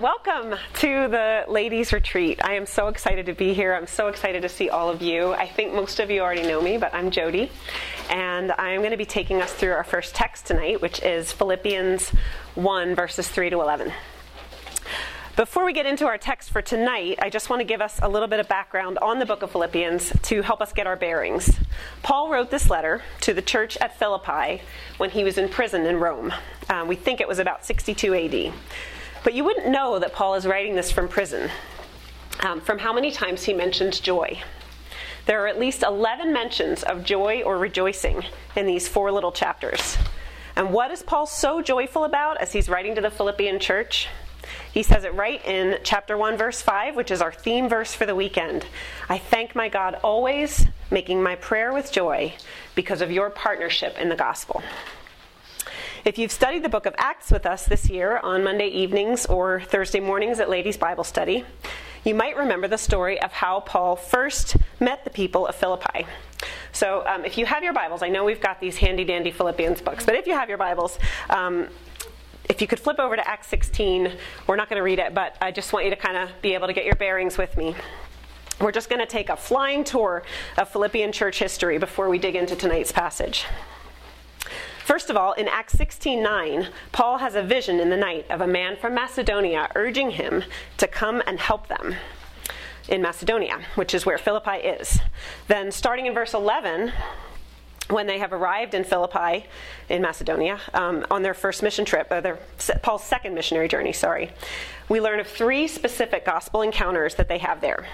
welcome to the ladies' retreat. I am so excited to be here. I'm so excited to see all of you. I think most of you already know me, but I'm Jody, and I'm going to be taking us through our first text tonight, which is Philippians 1, verses 3 to 11. Before we get into our text for tonight, I just want to give us a little bit of background on the book of Philippians to help us get our bearings. Paul wrote this letter to the church at Philippi when he was in prison in Rome. Um, we think it was about 62 AD. But you wouldn't know that Paul is writing this from prison um, from how many times he mentions joy. There are at least 11 mentions of joy or rejoicing in these four little chapters. And what is Paul so joyful about as he's writing to the Philippian church? He says it right in chapter 1, verse 5, which is our theme verse for the weekend. I thank my God always, making my prayer with joy because of your partnership in the gospel. If you've studied the book of Acts with us this year on Monday evenings or Thursday mornings at Ladies Bible Study, you might remember the story of how Paul first met the people of Philippi. So, um, if you have your Bibles, I know we've got these handy dandy Philippians books, but if you have your Bibles, um, if you could flip over to Acts 16, we're not going to read it, but I just want you to kind of be able to get your bearings with me. We're just going to take a flying tour of Philippian church history before we dig into tonight's passage. First of all, in Acts 16:9, Paul has a vision in the night of a man from Macedonia urging him to come and help them in Macedonia, which is where Philippi is. Then starting in verse 11, when they have arrived in Philippi in Macedonia um, on their first mission trip, uh, their, Paul's second missionary journey, sorry, we learn of three specific gospel encounters that they have there.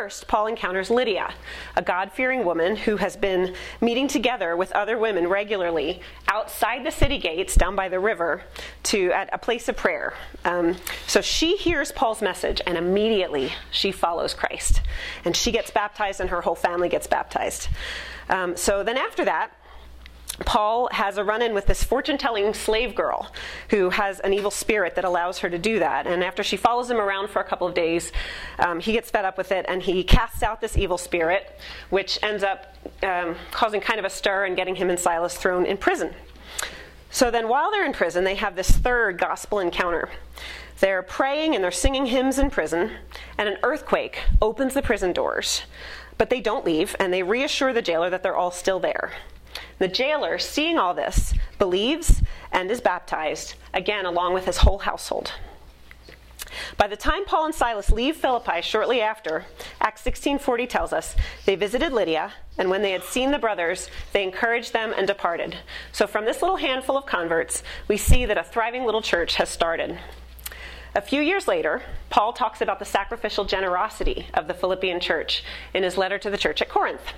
First, Paul encounters Lydia, a God fearing woman who has been meeting together with other women regularly outside the city gates down by the river to at a place of prayer. Um, so she hears Paul's message and immediately she follows Christ. And she gets baptized and her whole family gets baptized. Um, so then after that, Paul has a run in with this fortune telling slave girl who has an evil spirit that allows her to do that. And after she follows him around for a couple of days, um, he gets fed up with it and he casts out this evil spirit, which ends up um, causing kind of a stir and getting him and Silas thrown in prison. So then, while they're in prison, they have this third gospel encounter. They're praying and they're singing hymns in prison, and an earthquake opens the prison doors. But they don't leave, and they reassure the jailer that they're all still there. The jailer, seeing all this, believes and is baptized, again, along with his whole household. By the time Paul and Silas leave Philippi shortly after, Acts 16:40 tells us, they visited Lydia, and when they had seen the brothers, they encouraged them and departed. So from this little handful of converts, we see that a thriving little church has started. A few years later, Paul talks about the sacrificial generosity of the Philippian church in his letter to the church at Corinth.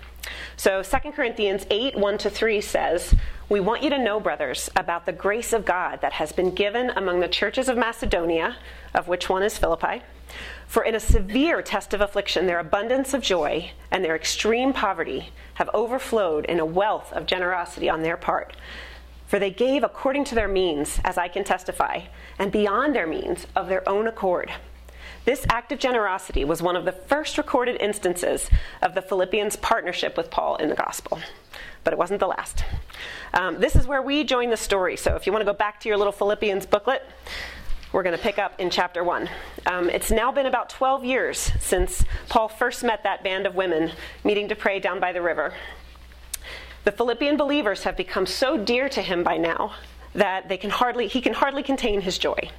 So 2 Corinthians 8 1 to 3 says, We want you to know, brothers, about the grace of God that has been given among the churches of Macedonia, of which one is Philippi. For in a severe test of affliction, their abundance of joy and their extreme poverty have overflowed in a wealth of generosity on their part. For they gave according to their means, as I can testify, and beyond their means of their own accord. This act of generosity was one of the first recorded instances of the Philippians' partnership with Paul in the gospel. But it wasn't the last. Um, this is where we join the story. So if you want to go back to your little Philippians booklet, we're going to pick up in chapter 1. Um, it's now been about 12 years since Paul first met that band of women meeting to pray down by the river. The Philippian believers have become so dear to him by now that they can hardly, he can hardly contain his joy.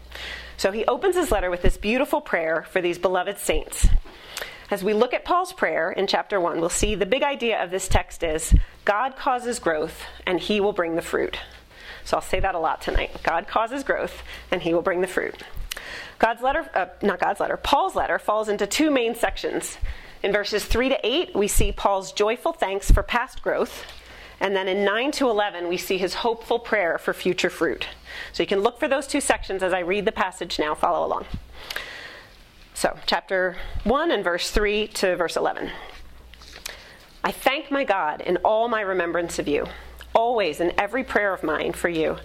So he opens his letter with this beautiful prayer for these beloved saints. As we look at Paul's prayer in chapter 1, we'll see the big idea of this text is God causes growth and he will bring the fruit. So I'll say that a lot tonight. God causes growth and he will bring the fruit. God's letter, uh, not God's letter, Paul's letter falls into two main sections. In verses 3 to 8, we see Paul's joyful thanks for past growth and then in 9 to 11, we see his hopeful prayer for future fruit. So you can look for those two sections as I read the passage now. Follow along. So, chapter 1 and verse 3 to verse 11. I thank my God in all my remembrance of you, always in every prayer of mine for you,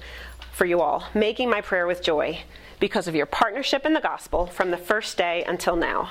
for you all, making my prayer with joy, because of your partnership in the gospel from the first day until now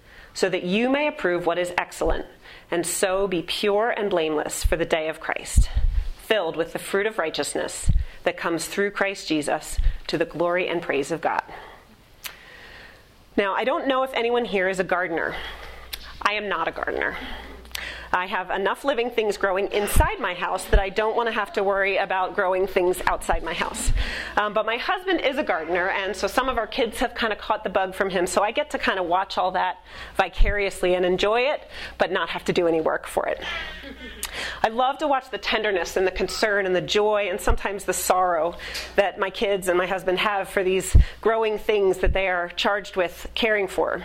so that you may approve what is excellent, and so be pure and blameless for the day of Christ, filled with the fruit of righteousness that comes through Christ Jesus to the glory and praise of God. Now, I don't know if anyone here is a gardener. I am not a gardener. I have enough living things growing inside my house that I don't want to have to worry about growing things outside my house. Um, but my husband is a gardener, and so some of our kids have kind of caught the bug from him. So I get to kind of watch all that vicariously and enjoy it, but not have to do any work for it. I love to watch the tenderness and the concern and the joy and sometimes the sorrow that my kids and my husband have for these growing things that they are charged with caring for.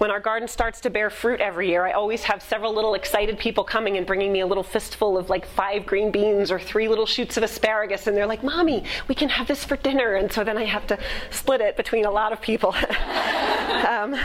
When our garden starts to bear fruit every year, I always have several little excited people coming and bringing me a little fistful of like five green beans or three little shoots of asparagus. And they're like, Mommy, we can have this for dinner. And so then I have to split it between a lot of people. um,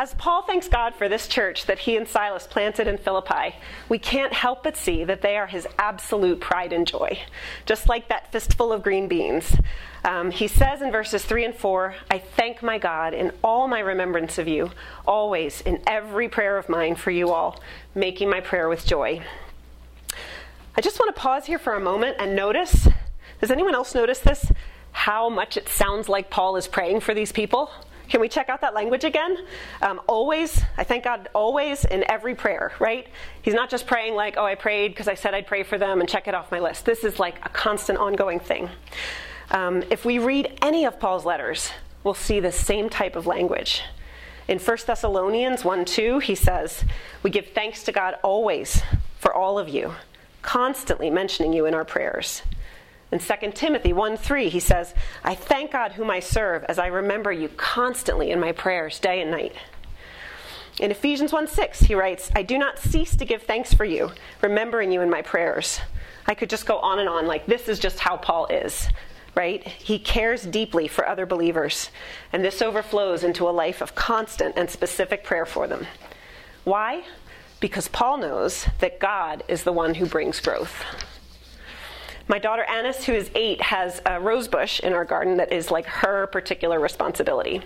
as Paul thanks God for this church that he and Silas planted in Philippi, we can't help but see that they are his absolute pride and joy, just like that fistful of green beans. Um, he says in verses 3 and 4 I thank my God in all my remembrance of you, always in every prayer of mine for you all, making my prayer with joy. I just want to pause here for a moment and notice does anyone else notice this? How much it sounds like Paul is praying for these people? Can we check out that language again? Um, always, I thank God always in every prayer, right? He's not just praying like, oh, I prayed because I said I'd pray for them and check it off my list. This is like a constant, ongoing thing. Um, if we read any of Paul's letters, we'll see the same type of language. In 1 Thessalonians 1 2, he says, We give thanks to God always for all of you, constantly mentioning you in our prayers. In 2 Timothy 1 3, he says, I thank God whom I serve as I remember you constantly in my prayers, day and night. In Ephesians 1 6, he writes, I do not cease to give thanks for you, remembering you in my prayers. I could just go on and on, like this is just how Paul is, right? He cares deeply for other believers, and this overflows into a life of constant and specific prayer for them. Why? Because Paul knows that God is the one who brings growth. My daughter Annis, who is eight, has a rose bush in our garden that is like her particular responsibility.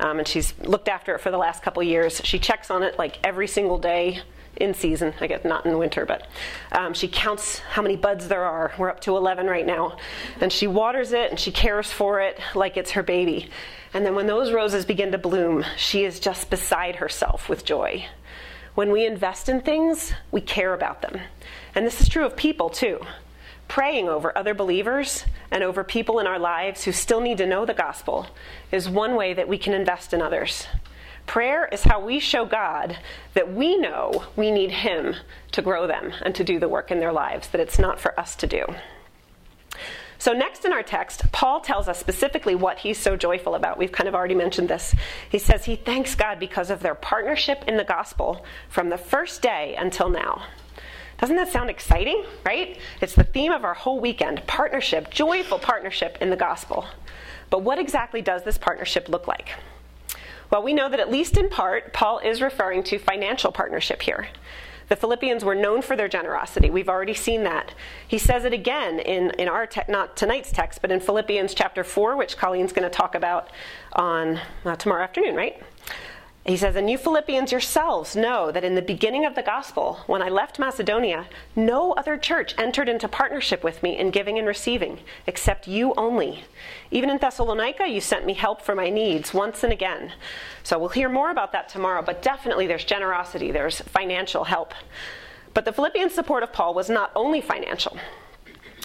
Um, and she's looked after it for the last couple years. She checks on it like every single day in season. I guess not in winter, but um, she counts how many buds there are. We're up to 11 right now. And she waters it and she cares for it like it's her baby. And then when those roses begin to bloom, she is just beside herself with joy. When we invest in things, we care about them. And this is true of people too praying over other believers and over people in our lives who still need to know the gospel is one way that we can invest in others. Prayer is how we show God that we know we need Him to grow them and to do the work in their lives, that it's not for us to do. So, next in our text, Paul tells us specifically what he's so joyful about. We've kind of already mentioned this. He says he thanks God because of their partnership in the gospel from the first day until now. Doesn't that sound exciting, right? It's the theme of our whole weekend partnership, joyful partnership in the gospel. But what exactly does this partnership look like? Well, we know that at least in part, Paul is referring to financial partnership here. The Philippians were known for their generosity. We've already seen that. He says it again in, in our, te- not tonight's text, but in Philippians chapter 4, which Colleen's going to talk about on uh, tomorrow afternoon, right? He says, And you Philippians yourselves know that in the beginning of the gospel, when I left Macedonia, no other church entered into partnership with me in giving and receiving, except you only. Even in Thessalonica, you sent me help for my needs once and again. So we'll hear more about that tomorrow, but definitely there's generosity, there's financial help. But the Philippians' support of Paul was not only financial.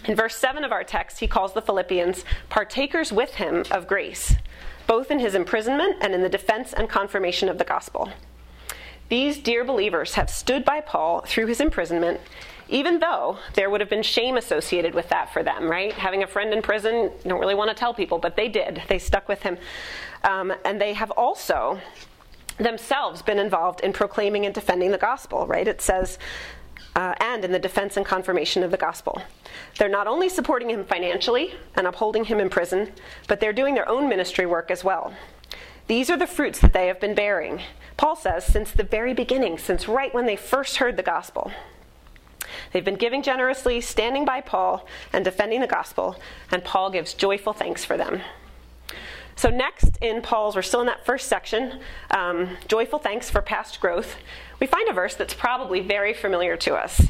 In verse 7 of our text, he calls the Philippians partakers with him of grace both in his imprisonment and in the defense and confirmation of the gospel. These dear believers have stood by Paul through his imprisonment, even though there would have been shame associated with that for them, right? Having a friend in prison, you don't really want to tell people, but they did. They stuck with him. Um, and they have also themselves been involved in proclaiming and defending the gospel, right? It says, uh, and in the defense and confirmation of the gospel. They're not only supporting him financially and upholding him in prison, but they're doing their own ministry work as well. These are the fruits that they have been bearing, Paul says, since the very beginning, since right when they first heard the gospel. They've been giving generously, standing by Paul, and defending the gospel, and Paul gives joyful thanks for them. So, next in Paul's, we're still in that first section, um, joyful thanks for past growth. We find a verse that's probably very familiar to us.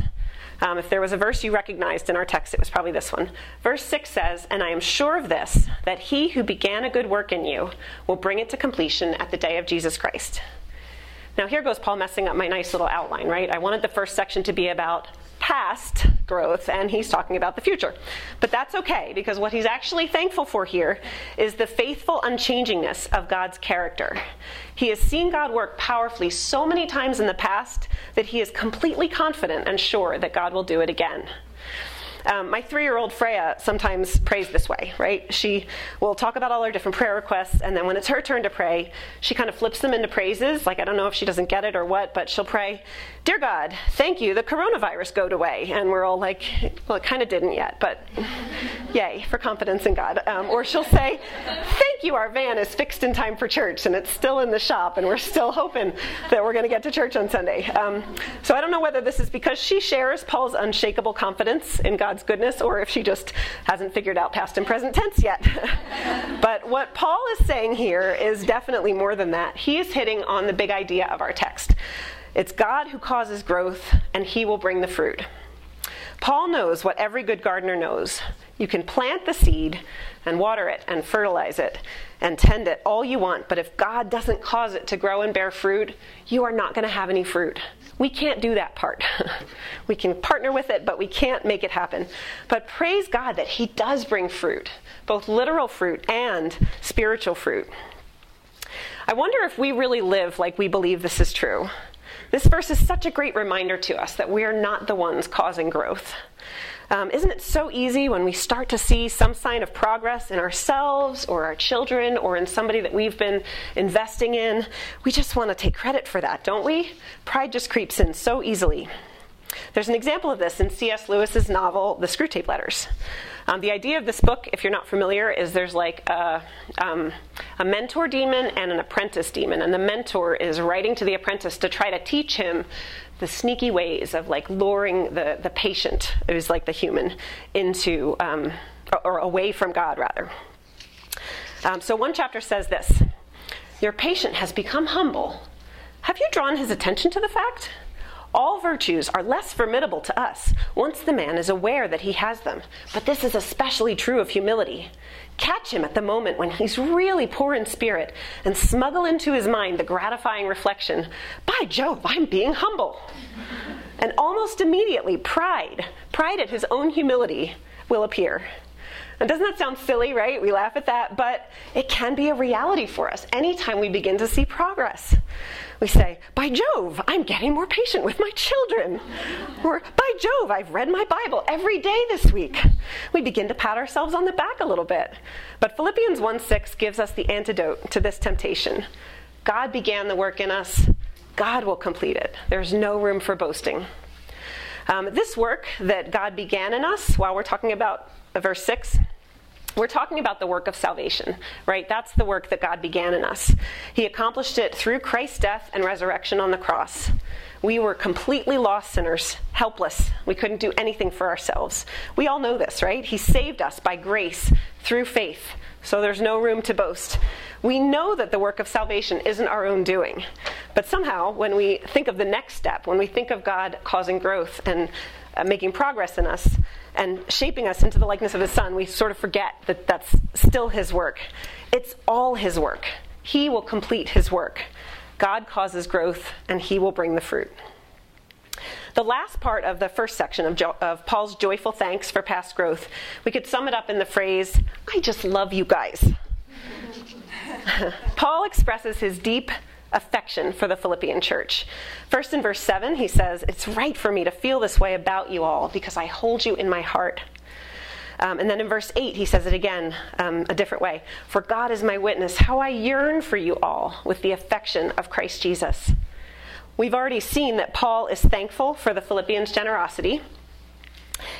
Um, if there was a verse you recognized in our text, it was probably this one. Verse 6 says, And I am sure of this, that he who began a good work in you will bring it to completion at the day of Jesus Christ. Now, here goes Paul messing up my nice little outline, right? I wanted the first section to be about past growth, and he's talking about the future. But that's okay, because what he's actually thankful for here is the faithful unchangingness of God's character. He has seen God work powerfully so many times in the past that he is completely confident and sure that God will do it again. Um, my three year old Freya sometimes prays this way, right? She will talk about all her different prayer requests, and then when it's her turn to pray, she kind of flips them into praises. Like, I don't know if she doesn't get it or what, but she'll pray, Dear God, thank you, the coronavirus go away. And we're all like, Well, it kind of didn't yet, but yay for confidence in God. Um, or she'll say, Thank you, our van is fixed in time for church, and it's still in the shop, and we're still hoping that we're going to get to church on Sunday. Um, so I don't know whether this is because she shares Paul's unshakable confidence in God's goodness or if she just hasn't figured out past and present tense yet. but what Paul is saying here is definitely more than that. He is hitting on the big idea of our text. It's God who causes growth, and he will bring the fruit. Paul knows what every good gardener knows. You can plant the seed and water it and fertilize it and tend it all you want, but if God doesn't cause it to grow and bear fruit, you are not going to have any fruit. We can't do that part. we can partner with it, but we can't make it happen. But praise God that He does bring fruit, both literal fruit and spiritual fruit. I wonder if we really live like we believe this is true. This verse is such a great reminder to us that we are not the ones causing growth. Um, isn't it so easy when we start to see some sign of progress in ourselves or our children or in somebody that we've been investing in? We just want to take credit for that, don't we? Pride just creeps in so easily. There's an example of this in C.S. Lewis's novel, The Screwtape Letters. Um, the idea of this book, if you're not familiar, is there's like a, um, a mentor demon and an apprentice demon. And the mentor is writing to the apprentice to try to teach him the sneaky ways of like luring the, the patient, who's like the human, into um, or, or, away from God, rather. Um, so one chapter says this Your patient has become humble. Have you drawn his attention to the fact? All virtues are less formidable to us once the man is aware that he has them, but this is especially true of humility. Catch him at the moment when he's really poor in spirit and smuggle into his mind the gratifying reflection By Jove, I'm being humble. And almost immediately, pride, pride at his own humility, will appear. And doesn't that sound silly, right? We laugh at that, but it can be a reality for us anytime we begin to see progress. We say, By Jove, I'm getting more patient with my children. Or, By Jove, I've read my Bible every day this week. We begin to pat ourselves on the back a little bit. But Philippians 1 6 gives us the antidote to this temptation. God began the work in us, God will complete it. There's no room for boasting. Um, this work that God began in us, while we're talking about verse 6, we're talking about the work of salvation, right? That's the work that God began in us. He accomplished it through Christ's death and resurrection on the cross. We were completely lost sinners, helpless. We couldn't do anything for ourselves. We all know this, right? He saved us by grace through faith, so there's no room to boast. We know that the work of salvation isn't our own doing. But somehow, when we think of the next step, when we think of God causing growth and uh, making progress in us, and shaping us into the likeness of his son, we sort of forget that that's still his work. It's all his work. He will complete his work. God causes growth, and he will bring the fruit. The last part of the first section of, jo- of, Paul's joyful thanks for past growth, we could sum it up in the phrase, I just love you guys. Paul expresses his deep affection for the Philippian church. First, in verse 7, he says, It's right for me to feel this way about you all because I hold you in my heart. Um, and then in verse 8, he says it again um, a different way For God is my witness, how I yearn for you all with the affection of Christ Jesus. we've already seen that Paul is thankful for the Philippians' generosity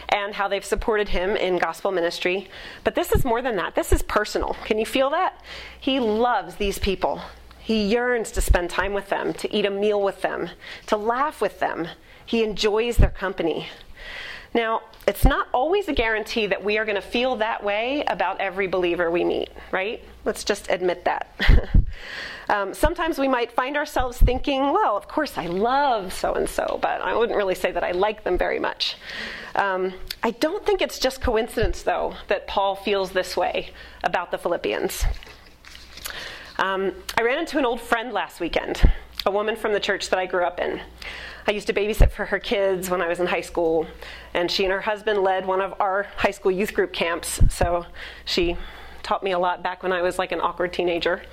and how they've supported him in gospel ministry. But this is more than that. This is personal. Can you feel that? He loves these people. He yearns to spend time with them, to eat a meal with them, to laugh with them. He enjoys their company. Now, it's not always a guarantee that we are going to feel that way about every believer we meet, right? Let's just admit that. um, sometimes we might find ourselves thinking, well, of course I love so and so, but I wouldn't really say that I like them very much. Um, I don't think it's just coincidence, though, that Paul feels this way about the Philippians. Um, I ran into an old friend last weekend, a woman from the church that I grew up in. I used to babysit for her kids when I was in high school, and she and her husband led one of our high school youth group camps, so she taught me a lot back when I was like an awkward teenager.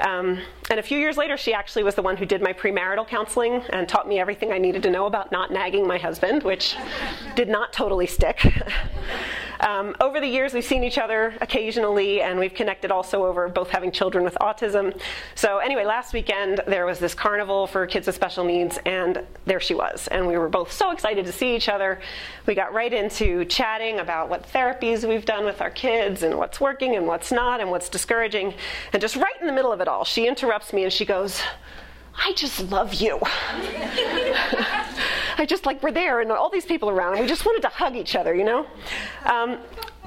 Um, and a few years later, she actually was the one who did my premarital counseling and taught me everything I needed to know about not nagging my husband, which did not totally stick. um, over the years, we've seen each other occasionally, and we've connected also over both having children with autism. So, anyway, last weekend there was this carnival for kids with special needs, and there she was. And we were both so excited to see each other. We got right into chatting about what therapies we've done with our kids, and what's working and what's not, and what's discouraging. And just right in the middle of it all, she interrupts me and she goes, I just love you. I just like we're there and all these people around, and we just wanted to hug each other, you know? Um,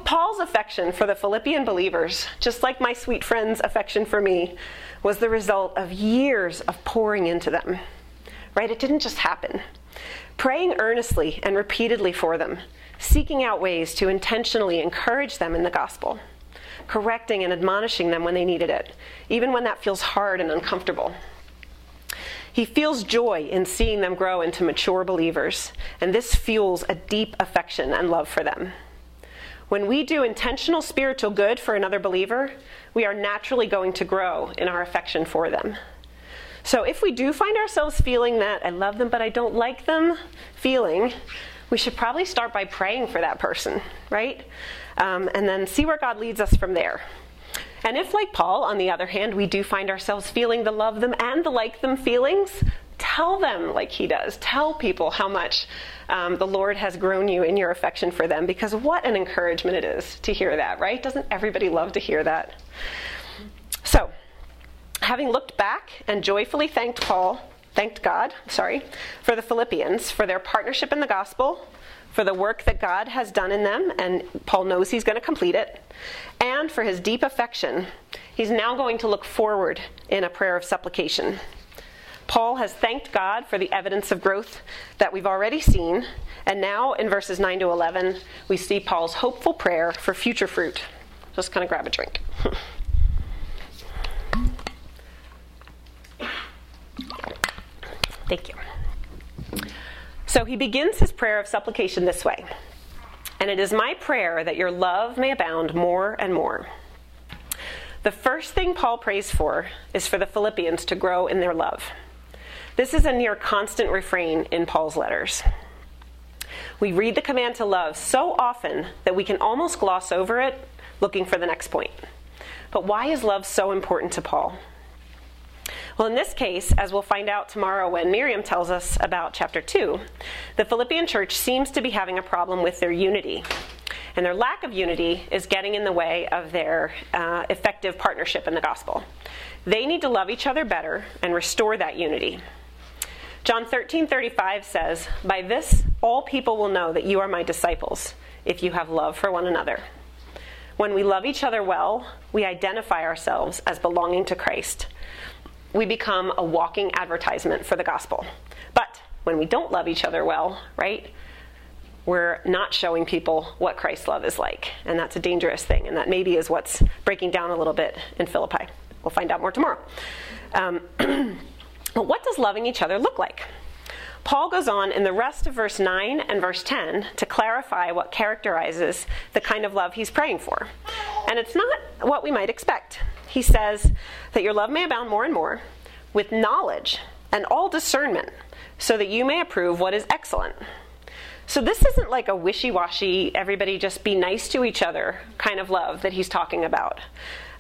Paul's affection for the Philippian believers, just like my sweet friend's affection for me, was the result of years of pouring into them. Right? It didn't just happen. Praying earnestly and repeatedly for them, seeking out ways to intentionally encourage them in the gospel correcting and admonishing them when they needed it, even when that feels hard and uncomfortable. He feels joy in seeing them grow into mature believers, and this fuels a deep affection and love for them. When we do intentional spiritual good for another believer, we are naturally going to grow in our affection for them. So if we do find ourselves feeling that I love them but I don't like them feeling, we should probably start by praying for that person, right? um, and then see where God leads us from there. And if, like Paul, on the other hand, we do find ourselves feeling the love them and the like them feelings, tell them like he does. Tell people how much um, the Lord has grown you in your affection for them, because what an encouragement it is to hear that, right? Doesn't everybody love to hear that? So, having looked back and joyfully thanked Paul, thanked God, sorry, for the Philippians, for their partnership in the gospel, for the work that God has done in them, and Paul knows he's going to complete it, and for his deep affection, he's now going to look forward in a prayer of supplication. Paul has thanked God for the evidence of growth that we've already seen, and now in verses 9 to 11, we see Paul's hopeful prayer for future fruit. Just kind of grab a drink. Thank you. So he begins his prayer of supplication this way And it is my prayer that your love may abound more and more. The first thing Paul prays for is for the Philippians to grow in their love. This is a near constant refrain in Paul's letters. We read the command to love so often that we can almost gloss over it looking for the next point. But why is love so important to Paul? Well, in this case, as we'll find out tomorrow when Miriam tells us about chapter 2, the Philippian church seems to be having a problem with their unity. And their lack of unity is getting in the way of their uh, effective partnership in the gospel. They need to love each other better and restore that unity. John 13:35 says, "By this all people will know that you are my disciples, if you have love for one another." When we love each other well, we identify ourselves as belonging to Christ we become a walking advertisement for the gospel. But when we don't love each other well, right, we're not showing people what Christ's love is like. And that's a dangerous thing. And that maybe is what's breaking down a little bit in Philippi. We'll find out more tomorrow. Um, but what does loving each other look like? Paul goes on in the rest of verse 9 and verse 10 to clarify what characterizes the kind of love he's praying for. And it's not what we might expect he says that your love may abound more and more with knowledge and all discernment, so that you may approve what is excellent. So, this isn't like a wishy washy, everybody just be nice to each other kind of love that he's talking about.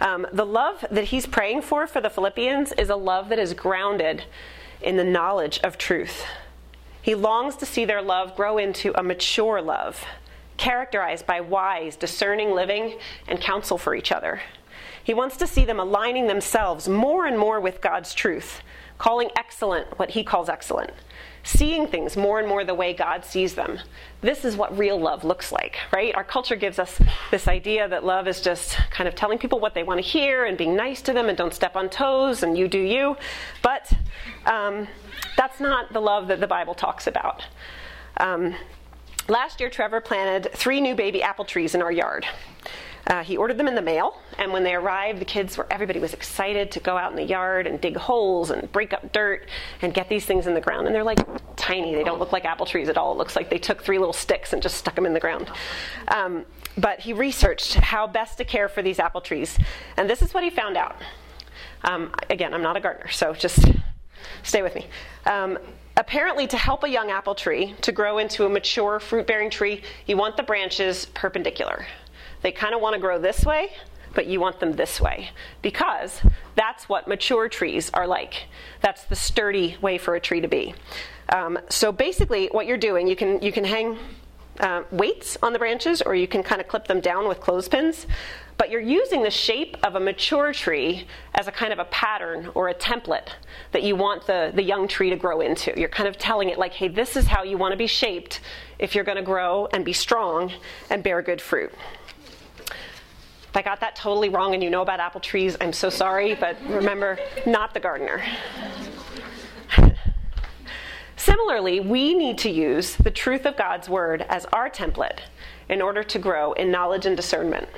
Um, the love that he's praying for for the Philippians is a love that is grounded in the knowledge of truth. He longs to see their love grow into a mature love, characterized by wise, discerning living and counsel for each other. He wants to see them aligning themselves more and more with God's truth, calling excellent what he calls excellent, seeing things more and more the way God sees them. This is what real love looks like, right? Our culture gives us this idea that love is just kind of telling people what they want to hear and being nice to them and don't step on toes and you do you. But um, that's not the love that the Bible talks about. Um, last year, Trevor planted three new baby apple trees in our yard. Uh, he ordered them in the mail, and when they arrived, the kids were everybody was excited to go out in the yard and dig holes and break up dirt and get these things in the ground. And they're like tiny; they don't look like apple trees at all. It looks like they took three little sticks and just stuck them in the ground. Um, but he researched how best to care for these apple trees, and this is what he found out. Um, again, I'm not a gardener, so just stay with me. Um, apparently, to help a young apple tree to grow into a mature fruit bearing tree, you want the branches perpendicular. They kind of want to grow this way, but you want them this way because that's what mature trees are like. That's the sturdy way for a tree to be. Um, so basically, what you're doing, you can you can hang uh, weights on the branches, or you can kind of clip them down with clothespins. But you're using the shape of a mature tree as a kind of a pattern or a template that you want the, the young tree to grow into. You're kind of telling it, like, hey, this is how you want to be shaped if you're going to grow and be strong and bear good fruit. If I got that totally wrong and you know about apple trees, I'm so sorry, but remember, not the gardener. Similarly, we need to use the truth of God's word as our template in order to grow in knowledge and discernment.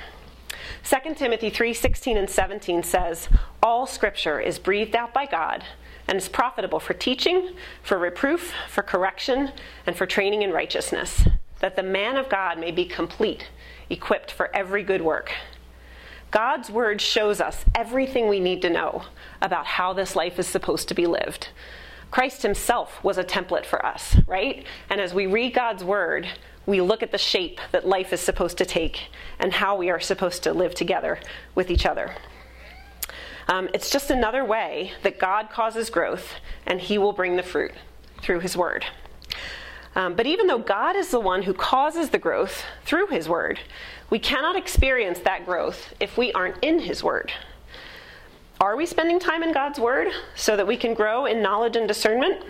2 Timothy 3:16 and 17 says, "All scripture is breathed out by God and is profitable for teaching, for reproof, for correction, and for training in righteousness, that the man of God may be complete, equipped for every good work." God's word shows us everything we need to know about how this life is supposed to be lived. Christ himself was a template for us, right? And as we read God's word, we look at the shape that life is supposed to take and how we are supposed to live together with each other. Um, it's just another way that God causes growth and he will bring the fruit through his word. Um, but even though God is the one who causes the growth through his word, we cannot experience that growth if we aren't in His Word. Are we spending time in God's Word so that we can grow in knowledge and discernment?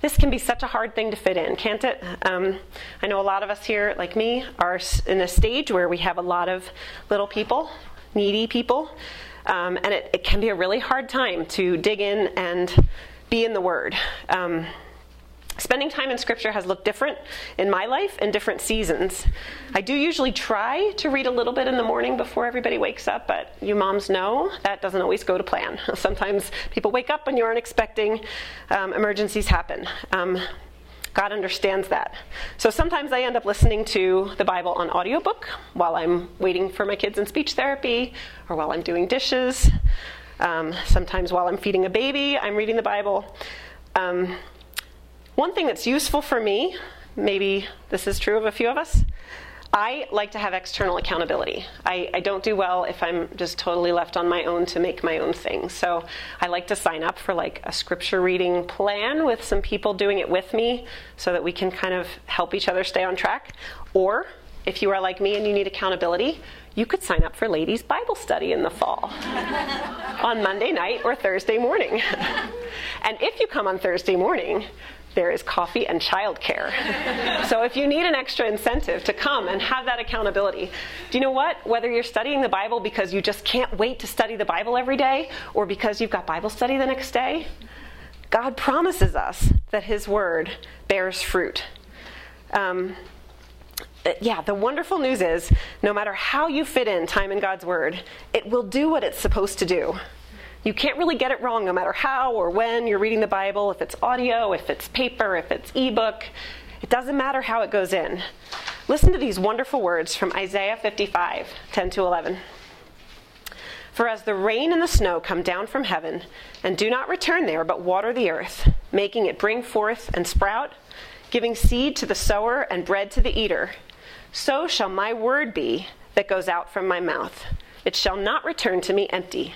This can be such a hard thing to fit in, can't it? Um, I know a lot of us here, like me, are in a stage where we have a lot of little people, needy people, um, and it, it, can be a really hard time to dig in and be in the Word. Um, Spending time in Scripture has looked different in my life in different seasons. I do usually try to read a little bit in the morning before everybody wakes up, but you moms know that doesn't always go to plan. Sometimes people wake up and you aren't expecting um, emergencies happen. Um, God understands that. So sometimes I end up listening to the Bible on audiobook while I'm waiting for my kids in speech therapy or while I'm doing dishes. Um, sometimes while I'm feeding a baby, I'm reading the Bible. Um, one thing that's useful for me, maybe this is true of a few of us, I like to have external accountability. I, I, don't do well if I'm just totally left on my own to make my own thing. So I like to sign up for like a scripture reading plan with some people doing it with me so that we can kind of help each other stay on track. Or if you are like me and you need accountability, you could sign up for ladies' Bible study in the fall on Monday night or Thursday morning. and if you come on Thursday morning, there is coffee and childcare. so if you need an extra incentive to come and have that accountability, do you know what? Whether you're studying the Bible because you just can't wait to study the Bible every day or because you've got Bible study the next day, God promises us that His Word bears fruit. Um, yeah, the wonderful news is no matter how you fit in time in God's Word, it will do what it's supposed to do. You can't really get it wrong no matter how or when you're reading the Bible, if it's audio, if it's paper, if it's ebook. It doesn't matter how it goes in. Listen to these wonderful words from Isaiah 55 10 to 11. For as the rain and the snow come down from heaven, and do not return there, but water the earth, making it bring forth and sprout, giving seed to the sower and bread to the eater, so shall my word be that goes out from my mouth. It shall not return to me empty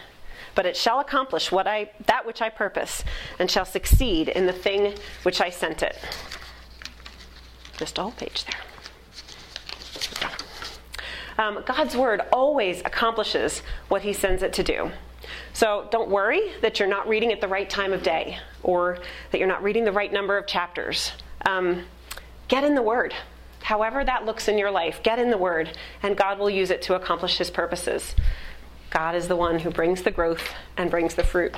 but it shall accomplish what I that which I purpose, and shall succeed in the thing which I sent it. Just a whole page there. Um, God's word always accomplishes what he sends it to do. So don't worry that you're not reading at the right time of day or that you're not reading the right number of chapters. Um, get in the Word. However, that looks in your life, get in the Word, and God will use it to accomplish His purposes. God is the one who brings the growth and brings the fruit.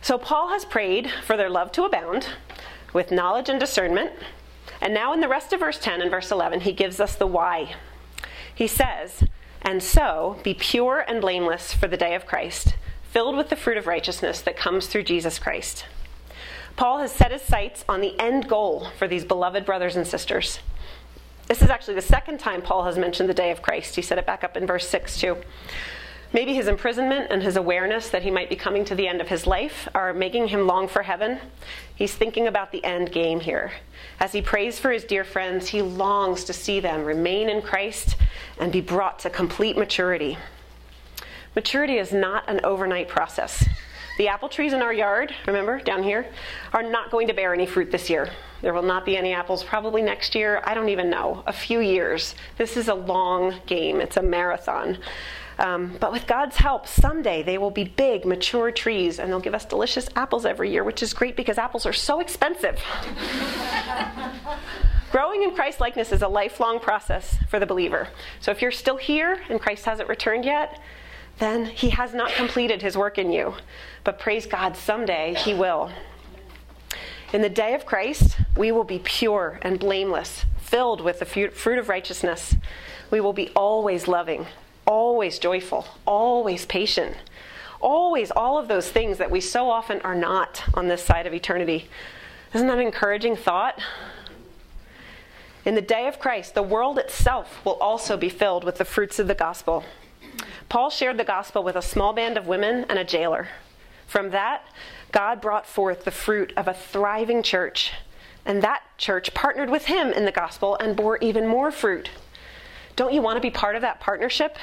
So, Paul has prayed for their love to abound with knowledge and discernment. And now, in the rest of verse 10 and verse 11, he gives us the why. He says, And so be pure and blameless for the day of Christ, filled with the fruit of righteousness that comes through Jesus Christ. Paul has set his sights on the end goal for these beloved brothers and sisters. This is actually the second time Paul has mentioned the day of Christ. He said it back up in verse 6 too. Maybe his imprisonment and his awareness that he might be coming to the end of his life are making him long for heaven. He's thinking about the end game here. As he prays for his dear friends, he longs to see them remain in Christ and be brought to complete maturity. Maturity is not an overnight process. The apple trees in our yard, remember, down here, are not going to bear any fruit this year. There will not be any apples probably next year. I don't even know. A few years. This is a long game, it's a marathon. Um, but with God's help, someday they will be big, mature trees and they'll give us delicious apples every year, which is great because apples are so expensive. Growing in Christ likeness is a lifelong process for the believer. So if you're still here and Christ hasn't returned yet, then he has not completed his work in you. But praise God, someday he will. In the day of Christ, we will be pure and blameless, filled with the fruit of righteousness. We will be always loving, always joyful, always patient, always all of those things that we so often are not on this side of eternity. Isn't that an encouraging thought? In the day of Christ, the world itself will also be filled with the fruits of the gospel. Paul shared the gospel with a small band of women and a jailer. From that, God brought forth the fruit of a thriving church, and that church partnered with him in the gospel and bore even more fruit. Don't you want to be part of that partnership?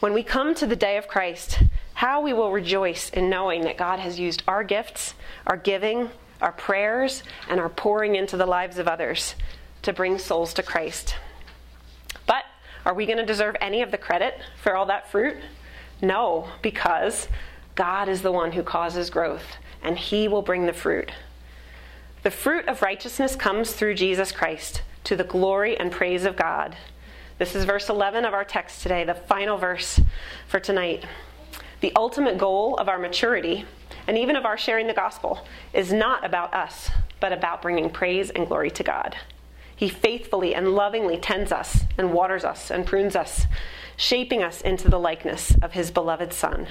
When we come to the day of Christ, how we will rejoice in knowing that God has used our gifts, our giving, our prayers, and our pouring into the lives of others to bring souls to Christ. But are we going to deserve any of the credit for all that fruit? No, because God is the one who causes growth, and He will bring the fruit. The fruit of righteousness comes through Jesus Christ to the glory and praise of God. This is verse 11 of our text today, the final verse for tonight. The ultimate goal of our maturity, and even of our sharing the gospel, is not about us, but about bringing praise and glory to God. He faithfully and lovingly tends us and waters us and prunes us, shaping us into the likeness of His beloved Son,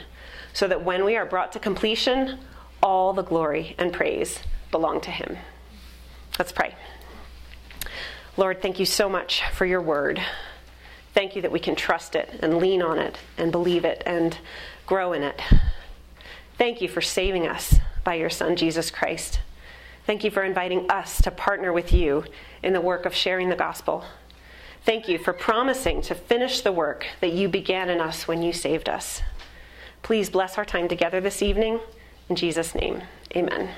so that when we are brought to completion, all the glory and praise belong to Him. Let's pray. Lord, thank you so much for your word. Thank you that we can trust it and lean on it and believe it and grow in it. Thank you for saving us by your Son, Jesus Christ. Thank you for inviting us to partner with you in the work of sharing the gospel. Thank you for promising to finish the work that you began in us when you saved us. Please bless our time together this evening. In Jesus' name, amen.